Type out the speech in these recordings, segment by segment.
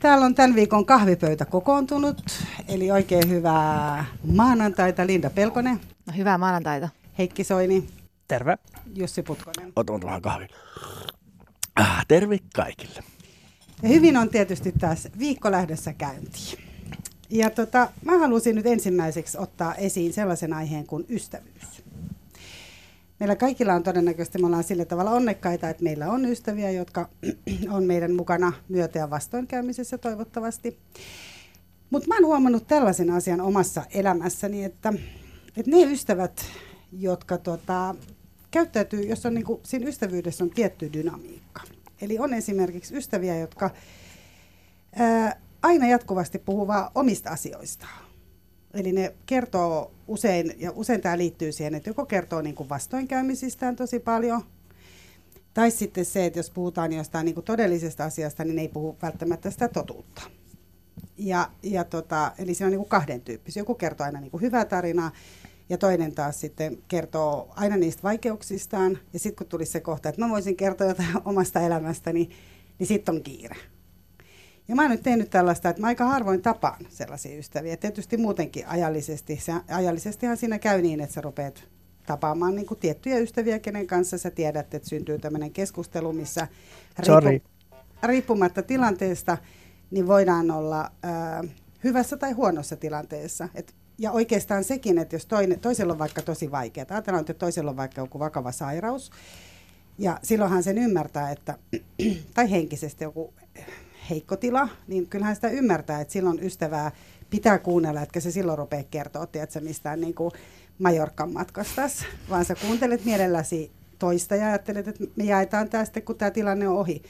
Täällä on tämän viikon kahvipöytä kokoontunut, eli oikein hyvää maanantaita Linda Pelkonen. No, hyvää maanantaita. Heikki Soini. Terve. Jussi Putkonen. Otan vähän kahvin. Ah, terve kaikille. Ja hyvin on tietysti taas viikko lähdössä käyntiin. Ja tota, mä halusin nyt ensimmäiseksi ottaa esiin sellaisen aiheen kuin ystävyys. Meillä kaikilla on todennäköisesti, me ollaan sillä tavalla onnekkaita, että meillä on ystäviä, jotka on meidän mukana myötä- ja vastoinkäymisessä toivottavasti. Mutta mä oon huomannut tällaisen asian omassa elämässäni, että, että ne ystävät, jotka tota, käyttäytyy, jos on niinku, siinä ystävyydessä on tietty dynamiikka. Eli on esimerkiksi ystäviä, jotka ää, aina jatkuvasti puhuvaa omista asioistaan. Eli ne kertoo usein, ja usein tämä liittyy siihen, että joko kertoo niin kuin vastoinkäymisistään tosi paljon, tai sitten se, että jos puhutaan jostain niin kuin todellisesta asiasta, niin ne ei puhu välttämättä sitä totuutta. Ja, ja tota, eli se on niin kuin kahden tyyppisiä. Joku kertoo aina niin kuin hyvää tarinaa, ja toinen taas sitten kertoo aina niistä vaikeuksistaan. Ja sitten kun tulisi se kohta, että mä voisin kertoa jotain omasta elämästäni, niin sitten on kiire. Ja mä oon nyt tehnyt tällaista, että mä aika harvoin tapaan sellaisia ystäviä. Tietysti muutenkin ajallisesti. Se, ajallisestihan siinä käy niin, että sä rupeat tapaamaan niin kuin tiettyjä ystäviä, kenen kanssa sä tiedät, että syntyy tämmöinen keskustelu, missä riippu, riippumatta tilanteesta, niin voidaan olla äh, hyvässä tai huonossa tilanteessa. Et, ja oikeastaan sekin, että jos toinen, toisella on vaikka tosi vaikeaa, ajatellaan, että toisella on vaikka joku vakava sairaus, ja silloinhan sen ymmärtää, että, tai henkisesti joku heikko tila, niin kyllähän sitä ymmärtää, että silloin ystävää pitää kuunnella, että se silloin rupeaa kertoa, tiedätkö, mistään niin kuin Majorkan matkastas, vaan sä kuuntelet mielelläsi toista ja ajattelet, että me jaetaan tästä, kun tämä tilanne on ohi.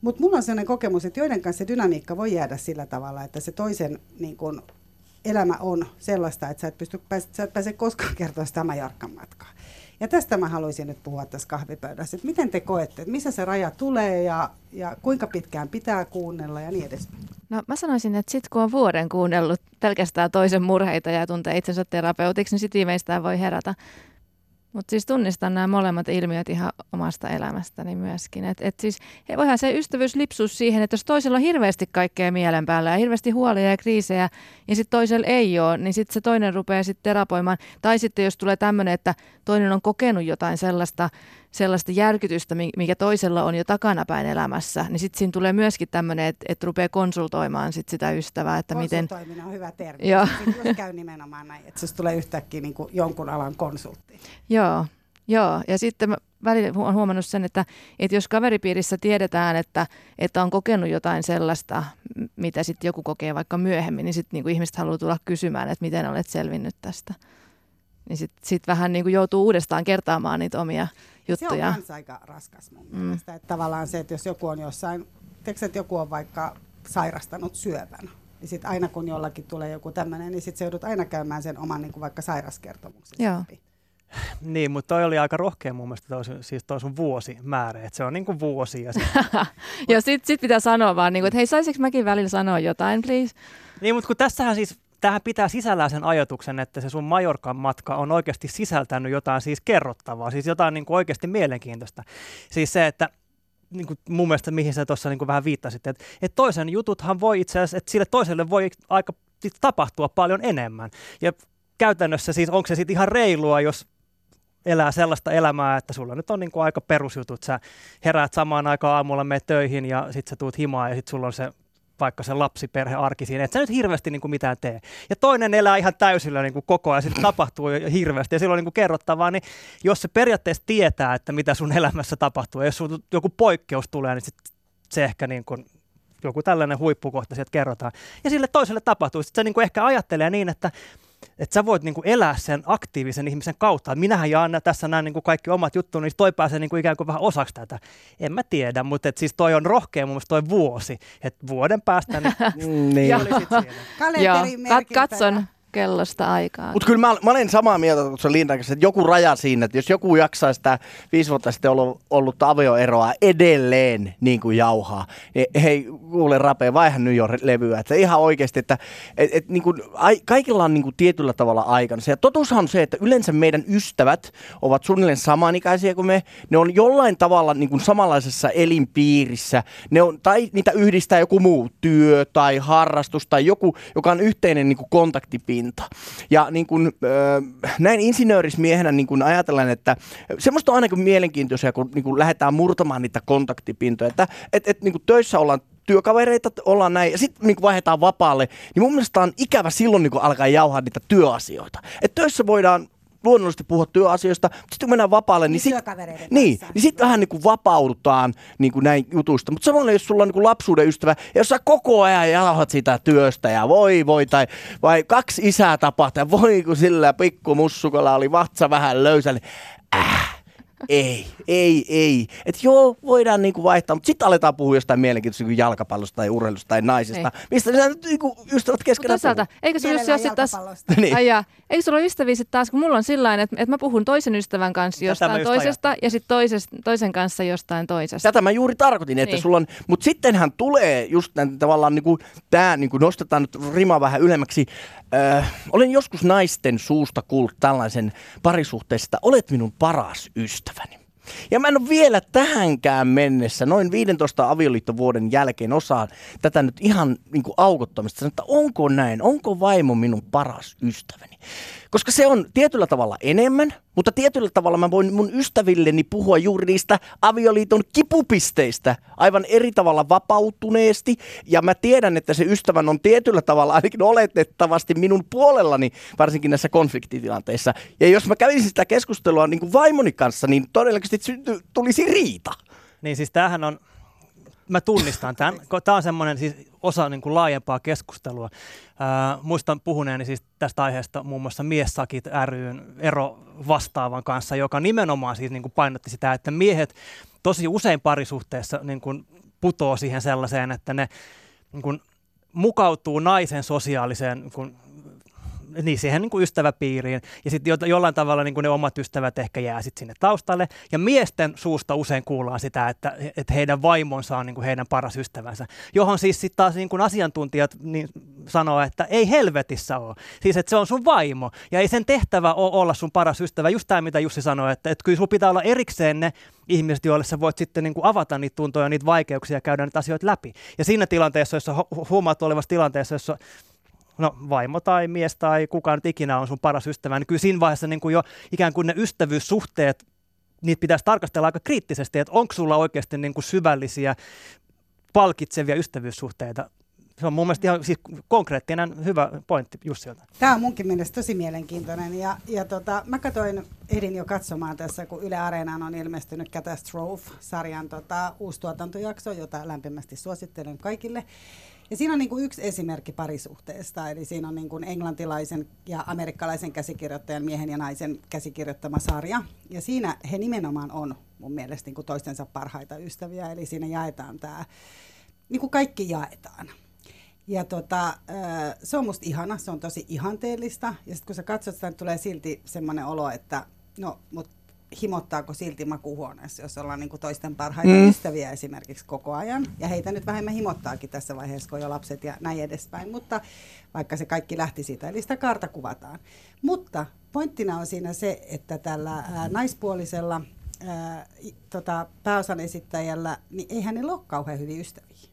Mutta mulla on sellainen kokemus, että joiden kanssa se dynamiikka voi jäädä sillä tavalla, että se toisen niin kun, elämä on sellaista, että sä et, pysty, sä et pääse koskaan kertoa sitä Majorkan matkaa. Ja tästä mä haluaisin nyt puhua tässä kahvipöydässä, että miten te koette, että missä se raja tulee ja, ja kuinka pitkään pitää kuunnella ja niin edespäin. No mä sanoisin, että sitten kun on vuoden kuunnellut pelkästään toisen murheita ja tuntee itsensä terapeutiksi, niin sitten viimeistään voi herätä mutta siis tunnistan nämä molemmat ilmiöt ihan omasta elämästäni myöskin. Et, et siis, voihan se ystävyys lipsua siihen, että jos toisella on hirveästi kaikkea mielen päällä ja hirveästi huolia ja kriisejä, ja sitten toisella ei ole, niin sitten se toinen rupeaa sitten terapoimaan. Tai sitten jos tulee tämmöinen, että toinen on kokenut jotain sellaista, sellaista järkytystä, mikä toisella on jo takanapäin elämässä, niin sitten siinä tulee myöskin tämmöinen, että, että rupeaa konsultoimaan sit sitä ystävää. Että miten... on hyvä termi. Joo. Sitten käy nimenomaan näin, että se tulee yhtäkkiä niin kuin jonkun alan konsultti. Joo, Joo, ja sitten mä välillä olen huomannut sen, että, että jos kaveripiirissä tiedetään, että, että on kokenut jotain sellaista, mitä sitten joku kokee vaikka myöhemmin, niin sitten niin ihmiset haluaa tulla kysymään, että miten olet selvinnyt tästä. Niin sitten sit vähän niin kuin joutuu uudestaan kertaamaan niitä omia juttuja. Se on myös aika raskas mun mm. mielestä. Että tavallaan se, että jos joku on jossain, tiedätkö, että joku on vaikka sairastanut syövän, niin sitten aina kun jollakin tulee joku tämmöinen, niin sitten se joudut aina käymään sen oman niin kuin vaikka sairaskertomuksen Joo. läpi. Niin, mutta toi oli aika rohkea mun mielestä toi, siis toi sun vuosimäärä, että se on niin kuin vuosi. Ja sit... Joo, sit, sit pitää sanoa vaan, niin kuin, että hei, saisinko mäkin välillä sanoa jotain, please? Niin, mutta kun tässähän siis tähän pitää sisällään sen ajatuksen, että se sun Majorkan matka on oikeasti sisältänyt jotain siis kerrottavaa, siis jotain niin kuin oikeasti mielenkiintoista. Siis se, että niin kuin mun mielestä, mihin sä tuossa niin vähän viittasit, että, että toisen jututhan voi itse asiassa, että sille toiselle voi aika tapahtua paljon enemmän. Ja käytännössä siis onko se sitten ihan reilua, jos elää sellaista elämää, että sulla nyt on niin kuin aika perusjutut. Sä heräät samaan aikaan aamulla, menet töihin ja sitten sä tuut himaan ja sitten sulla on se vaikka se lapsiperhe arki siinä, että sä nyt hirveästi niin kuin mitään tee. Ja toinen elää ihan täysillä niin kuin koko ajan, sitten tapahtuu hirveästi ja silloin niin kuin kerrottavaa, niin jos se periaatteessa tietää, että mitä sun elämässä tapahtuu, ja jos sun joku poikkeus tulee, niin sit se ehkä niin kuin joku tällainen huippukohta sieltä kerrotaan. Ja sille toiselle tapahtuu. Sitten se niin kuin ehkä ajattelee niin, että että sä voit niinku elää sen aktiivisen ihmisen kautta. Minähän jaan tässä nämä niinku kaikki omat juttu, niin toi pääsee niinku ikään kuin vähän osaksi tätä. En mä tiedä, mutta et siis toi on rohkea mun mielestä toi vuosi. Että vuoden päästä niin, niin. Kat- katson, kellosta aikaa. Mutta kyllä mä, mä olen samaa mieltä tuossa Lindan että joku raja siinä, että jos joku jaksaa sitä viisi vuotta sitten ollut, ollut avioeroa edelleen niin kuin jauhaa, niin hei, kuule rapee, vaihan nyt jo levyä. Että ihan oikeasti, että et, et, niin kuin, ai, kaikilla on niin kuin tietyllä tavalla aikansa. Ja totuushan on se, että yleensä meidän ystävät ovat suunnilleen samanikäisiä kuin me. Ne on jollain tavalla niin kuin samanlaisessa elinpiirissä. Ne on, tai niitä yhdistää joku muu työ tai harrastus tai joku, joka on yhteinen niin kuin kontaktipinta. Ja niin kuin, näin insinöörismiehenä niin kuin ajatellaan, että semmoista on aina mielenkiintoisia, kun niin kuin lähdetään murtamaan niitä kontaktipintoja. Että et, et, niin kuin töissä ollaan työkavereita, ollaan näin, ja sitten niin vaihdetaan vapaalle, niin mun mielestä on ikävä silloin niin alkaa jauhaa niitä työasioita. Että töissä voidaan luonnollisesti puhua työasioista, mutta sitten kun mennään vapaalle, niin, niin sitten niin, niin sit vähän niin kuin vapaudutaan niin kuin näin jutuista. Mutta samalla jos sulla on niin kuin lapsuuden ystävä, ja jos sä koko ajan jauhat sitä työstä ja voi voi, tai vai kaksi isää tapahtuu, voi kun sillä pikkumussukalla oli vatsa vähän löysä, niin äh, ei, ei, ei. Että joo, voidaan niinku vaihtaa, mutta sitten aletaan puhua jostain mielenkiintoista niin jalkapallosta tai urheilusta tai naisesta. Ei. Mistä sä nyt niinku ystävät keskenään Toisaalta, eikö se just sitten taas... niin. Ai jaa, eikö sulla ole ystäviä sitten taas, kun mulla on sillä että, että mä puhun toisen ystävän kanssa jostain toisesta ajan. ja sitten toisen kanssa jostain toisesta. Tätä mä juuri tarkoitin, että niin. sulla on, mutta sittenhän tulee just tämän, tavallaan niinku, tämä niinku nostetaan nyt rima vähän ylemmäksi. Öö, olen joskus naisten suusta kuullut tällaisen parisuhteesta, olet minun paras ystäväni. Ja mä en ole vielä tähänkään mennessä, noin 15 avioliittovuoden jälkeen osaan tätä nyt ihan niin kuin aukottomista, että onko näin, onko vaimo minun paras ystäväni. Koska se on tietyllä tavalla enemmän, mutta tietyllä tavalla mä voin mun ystävilleni puhua juuri niistä avioliiton kipupisteistä aivan eri tavalla vapautuneesti. Ja mä tiedän, että se ystävän on tietyllä tavalla ainakin oletettavasti minun puolellani, varsinkin näissä konfliktitilanteissa. Ja jos mä kävisin sitä keskustelua niin kuin vaimoni kanssa, niin synty, tulisi riita. Niin siis tämähän on, mä tunnistan tämän. Tämä on semmoinen siis osa niin kuin laajempaa keskustelua. Ää, muistan puhuneeni siis tästä aiheesta muun muassa Miessakit ryn ero vastaavan kanssa, joka nimenomaan siis niin kuin painotti sitä, että miehet tosi usein parisuhteessa niin kuin putoo siihen sellaiseen, että ne niin kuin mukautuu naisen sosiaaliseen niin kuin niin siihen niin kuin ystäväpiiriin. Ja sitten jo, jollain tavalla niin kuin ne omat ystävät ehkä jää sitten sinne taustalle. Ja miesten suusta usein kuullaan sitä, että, että heidän vaimonsa on niin kuin heidän paras ystävänsä. Johon siis sitten taas niin kuin asiantuntijat niin sanoo, että ei helvetissä ole. Siis että se on sun vaimo. Ja ei sen tehtävä ole olla sun paras ystävä. Just tämä, mitä Jussi sanoi, että, että kyllä sulla pitää olla erikseen ne ihmiset, joille sä voit sitten niin kuin avata niitä tuntoja, niitä vaikeuksia ja käydä niitä asioita läpi. Ja siinä tilanteessa, jossa huomaat olevassa tilanteessa, jossa no vaimo tai mies tai kuka nyt ikinä on sun paras ystävä, niin kyllä siinä vaiheessa niin kuin jo ikään kuin ne ystävyyssuhteet, niitä pitäisi tarkastella aika kriittisesti, että onko sulla oikeasti niin kuin syvällisiä, palkitsevia ystävyyssuhteita se on mun mielestä ihan siis konkreettinen hyvä pointti Jussilta. Tämä on munkin mielestä tosi mielenkiintoinen. Ja, ja tota, mä katsoin, ehdin jo katsomaan tässä, kun Yle Areenaan on ilmestynyt Catastrophe-sarjan tota, uusi tuotantojakso, jota lämpimästi suosittelen kaikille. Ja siinä on niin kuin yksi esimerkki parisuhteesta, eli siinä on niin kuin englantilaisen ja amerikkalaisen käsikirjoittajan miehen ja naisen käsikirjoittama sarja. Ja siinä he nimenomaan on mun mielestä niin kuin toistensa parhaita ystäviä, eli siinä jaetaan tämä, niin kuin kaikki jaetaan. Ja tota, se on musta ihana, se on tosi ihanteellista. Ja sitten kun sä katsot sitä, niin tulee silti semmoinen olo, että no, mutta himottaako silti makuhuoneessa, jos ollaan niin kuin toisten parhaita mm. ystäviä esimerkiksi koko ajan. Ja heitä nyt vähemmän himottaakin tässä vaiheessa, kun jo lapset ja näin edespäin. Mutta vaikka se kaikki lähti siitä, eli sitä kaarta kuvataan. Mutta pointtina on siinä se, että tällä ää, naispuolisella ää, tota, pääosan esittäjällä, niin ei hänellä ole kauhean hyviä ystäviä.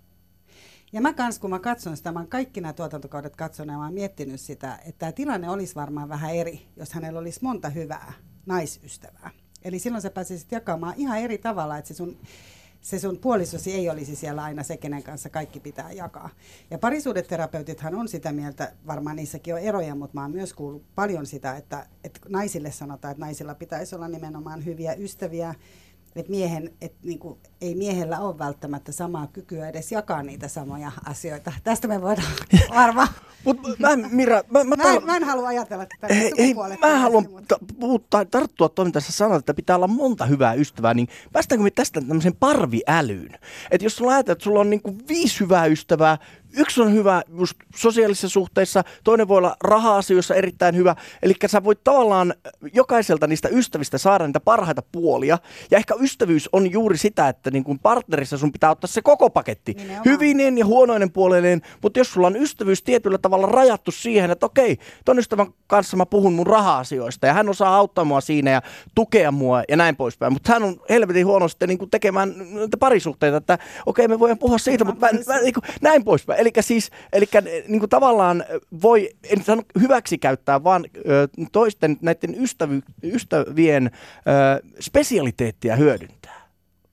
Ja mä kans, kun mä katson sitä, mä kaikki nämä tuotantokaudet katson ja mä oon miettinyt sitä, että tämä tilanne olisi varmaan vähän eri, jos hänellä olisi monta hyvää naisystävää. Eli silloin sä pääsisit jakamaan ihan eri tavalla, että se sun, se sun puolisosi ei olisi siellä aina se, kenen kanssa kaikki pitää jakaa. Ja parisuudeterapeutithan on sitä mieltä, varmaan niissäkin on eroja, mutta mä oon myös kuullut paljon sitä, että, että naisille sanotaan, että naisilla pitäisi olla nimenomaan hyviä ystäviä, että miehen, et niinku, ei miehellä ole välttämättä samaa kykyä edes jakaa niitä samoja asioita. Tästä me voidaan varmaan. Mut mä, Mira, mä, mä, mä, en, mä en halua ajatella tätä ei, ei, mä haluan mutta... puhuttaa, tarttua tuohon, mitä sä sanoit, että pitää olla monta hyvää ystävää, niin päästäänkö me tästä tämmöisen parviälyyn? Että jos sulla ajatellaan, että sulla on niinku viisi hyvää ystävää, yksi on hyvä just sosiaalisissa suhteissa, toinen voi olla raha-asioissa erittäin hyvä. Eli sä voit tavallaan jokaiselta niistä ystävistä saada niitä parhaita puolia. Ja ehkä ystävyys on juuri sitä, että niin kuin partnerissa sun pitää ottaa se koko paketti. Nimenomaan. Hyvinen ja huonoinen puolelleen. Mutta jos sulla on ystävyys tietyllä tavalla rajattu siihen, että okei, ton ystävän kanssa mä puhun mun raha-asioista ja hän osaa auttaa mua siinä ja tukea mua ja näin poispäin. Mutta hän on helvetin huono sitten niin kuin tekemään niitä parisuhteita, että okei me voidaan puhua siitä, mutta mä, mä, niin kuin, näin poispäin. Eli siis eli, niin kuin tavallaan voi, en sano hyväksi käyttää, vaan toisten näiden ystävy, ystävien ö, spesialiteettia hyödyntää.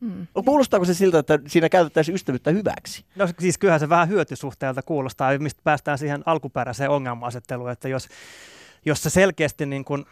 Mm. Kuulostaako se siltä, että siinä käytettäisiin ystävyyttä hyväksi? No siis kyllähän se vähän hyötysuhteelta kuulostaa, mistä päästään siihen alkuperäiseen ongelma-asetteluun, että jos, jos sä selkeästi niin kuin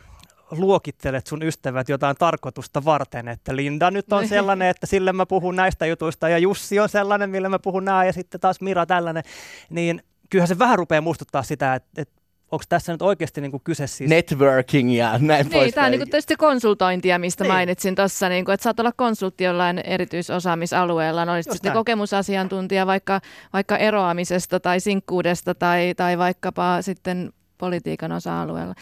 luokittelet sun ystävät jotain tarkoitusta varten, että Linda nyt on sellainen, että sille mä puhun näistä jutuista ja Jussi on sellainen, millä mä puhun nää ja sitten taas Mira tällainen, niin kyllähän se vähän rupeaa muistuttaa sitä, että, että onko tässä nyt oikeasti niin kuin kyse siis... Networking ja näin Niin, tämä on niin tietysti konsultointia, mistä Niin. mainitsin tuossa, niin että saat olla konsultti jollain erityisosaamisalueella, no olisi Just sitten kokemusasiantuntija vaikka, vaikka eroamisesta tai sinkkuudesta tai, tai vaikkapa sitten politiikan osa-alueella.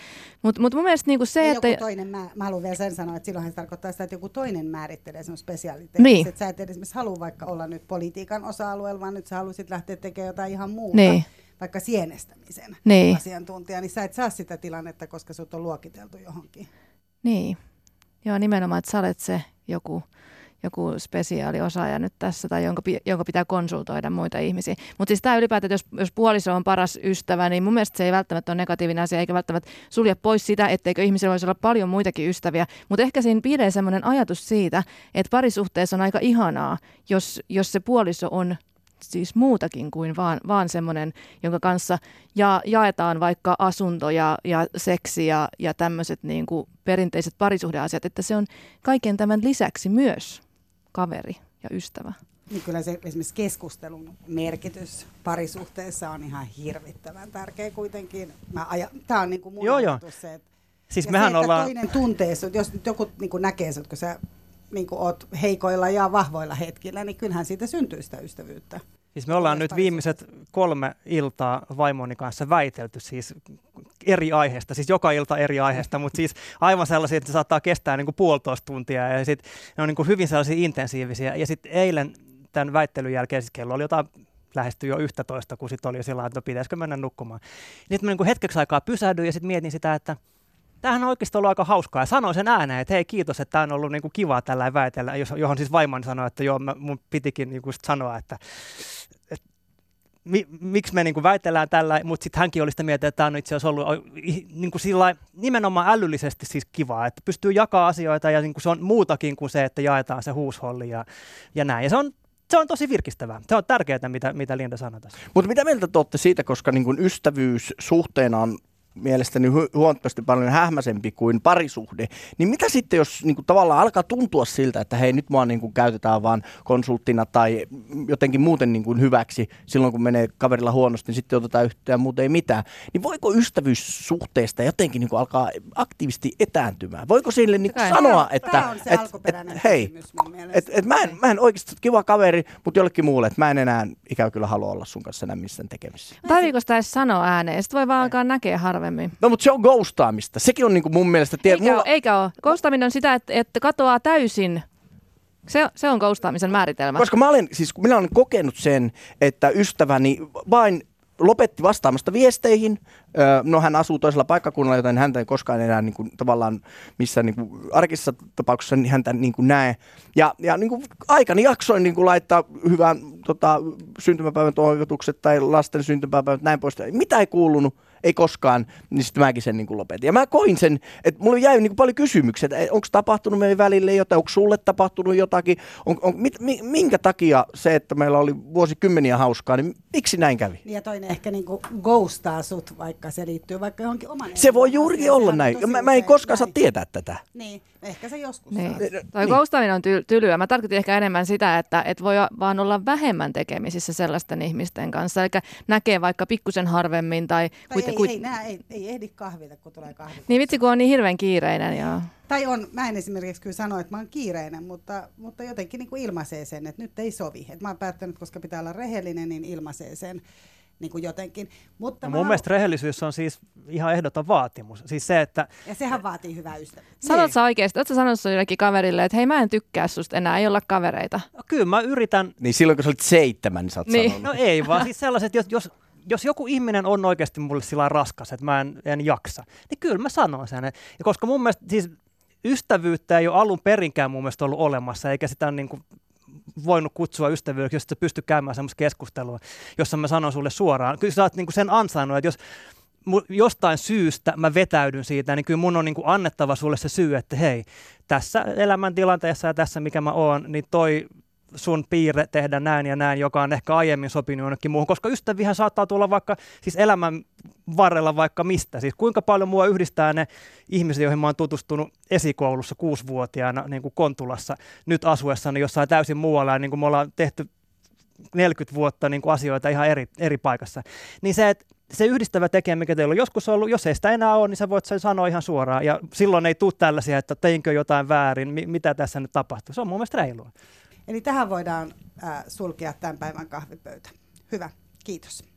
Mutta mut mun mielestä niinku se, Ja että... joku toinen, mä, mä haluan vielä sen sanoa, että silloinhan se tarkoittaa sitä, että joku toinen määrittelee sun spesialiteetin. Niin. Että sä et esimerkiksi halua vaikka olla nyt politiikan osa-alueella, vaan nyt sä haluaisit lähteä tekemään jotain ihan muuta. Niin. Vaikka sienestämisen Niin. asiantuntija, niin sä et saa sitä tilannetta, koska sut on luokiteltu johonkin. Niin. Joo, nimenomaan, että sä olet se joku, joku spesiaaliosaaja nyt tässä, tai jonka, jonka pitää konsultoida muita ihmisiä. Mutta siis tämä ylipäätään, että jos, jos puoliso on paras ystävä, niin mun mielestä se ei välttämättä ole negatiivinen asia, eikä välttämättä sulje pois sitä, etteikö ihmisellä voisi olla paljon muitakin ystäviä. Mutta ehkä siinä piilee sellainen ajatus siitä, että parisuhteessa on aika ihanaa, jos, jos se puoliso on siis muutakin kuin vaan, vaan semmoinen, jonka kanssa ja, jaetaan vaikka asunto ja, ja seksi ja, ja tämmöiset niin kuin perinteiset parisuhdeasiat, että se on kaiken tämän lisäksi myös kaveri ja ystävä. Niin kyllä se esimerkiksi keskustelun merkitys parisuhteessa on ihan hirvittävän tärkeä kuitenkin. Mä aja, tää on niinku mun Joo, joo. se, että Siis ja mehän se, että ollaan... toinen tuntee sut, jos nyt joku niin kuin näkee sut, kun sä niin oot heikoilla ja vahvoilla hetkillä, niin kyllähän siitä syntyy sitä ystävyyttä. Siis me ollaan nyt viimeiset kolme iltaa vaimoni kanssa väitelty siis eri aiheesta, siis joka ilta eri aiheesta, mutta siis aivan sellaisia, että se saattaa kestää niin kuin puolitoista tuntia ja sit ne on niin kuin hyvin sellaisia intensiivisiä. Ja sitten eilen tämän väittelyn jälkeen, siis kello oli jotain lähestyi jo 11, kun sitten oli jo sillä että no pitäisikö mennä nukkumaan. Sitten mä niin kuin hetkeksi aikaa pysähdyin ja sitten mietin sitä, että tämähän on oikeasti ollut aika hauskaa. Ja sanoin sen ääneen, että hei kiitos, että tämä on ollut niin kuin kivaa tällä väitellä, johon siis vaimoni sanoi, että joo, mä, mun pitikin niin kuin sanoa, että, että mi, miksi me niin kuin väitellään tällä, mutta sitten hänkin oli sitä mieltä, että tämä on itse asiassa ollut niin kuin sillä nimenomaan älyllisesti siis kivaa, että pystyy jakaa asioita ja niin kuin se on muutakin kuin se, että jaetaan se huusholli ja, ja näin. Ja se on, se on tosi virkistävää. Se on tärkeää, mitä, mitä Linda sanoi tässä. Mutta mitä mieltä te olette siitä, koska niin ystävyys suhteena on mielestäni hu- huomattavasti paljon hähmäisempi kuin parisuhde, niin mitä sitten, jos niin kuin tavallaan alkaa tuntua siltä, että hei, nyt mua niin kuin käytetään vaan konsulttina tai jotenkin muuten niin kuin hyväksi silloin, kun menee kaverilla huonosti, niin sitten otetaan yhteen ja muuten ei mitään, niin voiko ystävyyssuhteesta jotenkin niin kuin alkaa aktiivisesti etääntymään? Voiko sille niin kuin sanoa, että on se et, alkuperäinen et, hei, kysymys mun mielestä. et, et mä, en, mä en oikeasti kiva kaveri, mutta jollekin muulle, että mä en enää ikävä kyllä halua olla sun kanssa enää missään tekemisissä. Tarviiko sitä edes sanoa ääneen? Sitten voi vaan alkaa näkeä harvemmin. No mutta se on ghostaamista. Sekin on niinku mun mielestä... Tie, Eikä, ole, eikä ole. Ghostaaminen on sitä, että, että katoaa täysin. Se, se on ghostaamisen määritelmä. Koska mä olen, siis minä olen kokenut sen, että ystäväni vain lopetti vastaamasta viesteihin. No hän asuu toisella paikkakunnalla, joten häntä ei koskaan enää niin kuin, tavallaan missään niin kuin, arkisessa tapauksessa niin häntä niin kuin, näe. Ja, ja niin kuin, aikani jaksoin niin kuin, laittaa hyvän tota, syntymäpäivän toivotukset tai lasten syntymäpäivät näin pois. Mitä ei kuulunut, ei koskaan, niin sitten mäkin sen niin kuin, lopetin. Ja mä koin sen, että mulla jäi niin kuin, paljon kysymyksiä, että onko tapahtunut meidän välille jotain, onko sulle tapahtunut jotakin, on, on, mit, mi, minkä takia se, että meillä oli vuosikymmeniä hauskaa, niin miksi näin kävi? Niin ja toinen ehkä niinku ghostaa sut, vaikka se liittyy vaikka johonkin oman Se voi asiaan. olla näin. Mä, mä en koskaan saa näin. tietää tätä. Niin, ehkä se joskus Niin. saa. Toi Niin. ghostaaminen on ty- tylyä. Mä tarkoitin ehkä enemmän sitä, että et voi vaan olla vähemmän tekemisissä sellaisten ihmisten kanssa. Eli näkee vaikka pikkusen harvemmin tai, Tai ei Ei, Kuit- ei, nää, ei, ei ehdi kahville, kun tulee kahvi. Niin vitsi, kun on niin hirveän kiireinen, joo. Tai on, mä en esimerkiksi kyllä sano, että mä oon kiireinen, mutta, mutta jotenkin niin kuin ilmaisee sen, että nyt ei sovi. Et mä oon päättänyt, koska pitää olla rehellinen, niin ilmaisee sen niin kuin jotenkin. Mutta No mun halu- mielestä rehellisyys on siis ihan ehdoton vaatimus. Siis se, että Ja sehän vaatii hyvää ystävää. Sanot sä oikeasti, ootko sä sanonut sun jollekin kaverille, että hei mä en tykkää susta enää, ei olla kavereita. no, kyllä mä yritän, Niin silloin kun sä olit seitsemän, niin sä oot Niin. sanonut. no ei vaan siis sellaiset, jos, jos, jos joku ihminen on oikeasti mulle sillä raskas, että mä en, en jaksa, niin kyllä mä sanon sen. Ja koska mun mielestä siis ystävyyttä ei ole alun perinkään mun mielestä ollut olemassa, eikä sitä niin kuin voinut kutsua ystävyydeksi, jos sä pysty käymään semmoista keskustelua, jossa mä sanon sulle suoraan. Kyllä sä oot niin kuin sen ansainnut, että jos jostain syystä mä vetäydyn siitä, niin kyllä mun on niin kuin annettava sulle se syy, että hei, tässä elämäntilanteessa ja tässä mikä mä oon, niin toi sun piirre tehdä näin ja näin, joka on ehkä aiemmin sopinut jonnekin muuhun, koska ystävihän saattaa tulla vaikka siis elämän varrella vaikka mistä. Siis kuinka paljon mua yhdistää ne ihmiset, joihin mä oon tutustunut esikoulussa kuusivuotiaana niin kuin Kontulassa, nyt asuessani jossain täysin muualla ja niin kuin me ollaan tehty 40 vuotta niin kuin asioita ihan eri, eri paikassa. Niin se, että se yhdistävä tekijä, mikä teillä on joskus ollut, jos ei sitä enää ole, niin sä voit sen sanoa ihan suoraan. Ja silloin ei tule tällaisia, että teinkö jotain väärin, mi- mitä tässä nyt tapahtuu. Se on mun mielestä reilua. Eli tähän voidaan äh, sulkea tämän päivän kahvipöytä. Hyvä, kiitos.